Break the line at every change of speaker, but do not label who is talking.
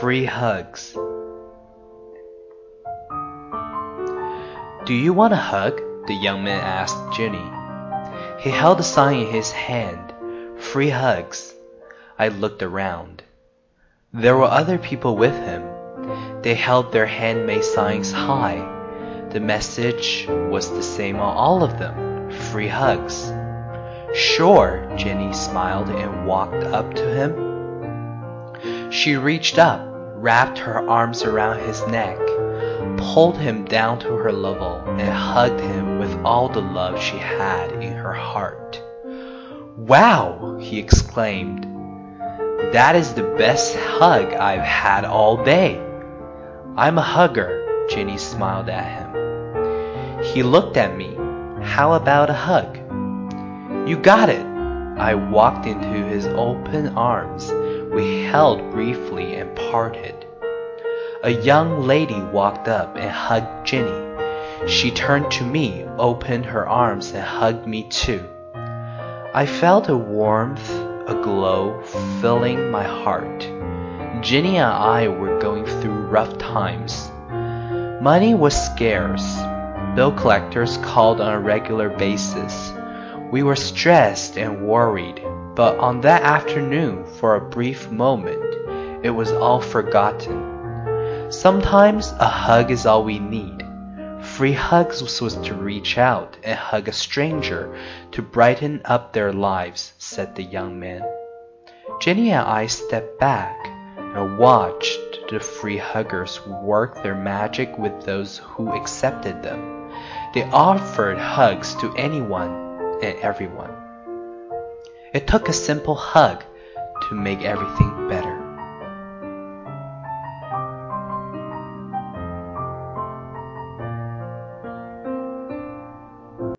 Free hugs. Do you want a hug? The young man asked Jenny. He held a sign in his hand. Free hugs. I looked around. There were other people with him. They held their handmade signs high. The message was the same on all of them. Free hugs. Sure, Jenny smiled and walked up to him. She reached up, wrapped her arms around his neck, pulled him down to her level, and hugged him with all the love she had in her heart. Wow! he exclaimed. That is the best hug I've had all day. I'm a hugger, Jenny smiled at him. He looked at me. How about a hug? You got it! I walked into his open arms. We held briefly and parted. A young lady walked up and hugged Jenny. She turned to me, opened her arms, and hugged me too. I felt a warmth, a glow filling my heart. Jenny and I were going through rough times. Money was scarce. Bill collectors called on a regular basis. We were stressed and worried, but on that afternoon, for a brief moment, it was all forgotten. Sometimes a hug is all we need. Free hugs was to reach out and hug a stranger to brighten up their lives, said the young man. Jenny and I stepped back and watched the free huggers work their magic with those who accepted them. They offered hugs to anyone and everyone. It took a simple hug to make everything better.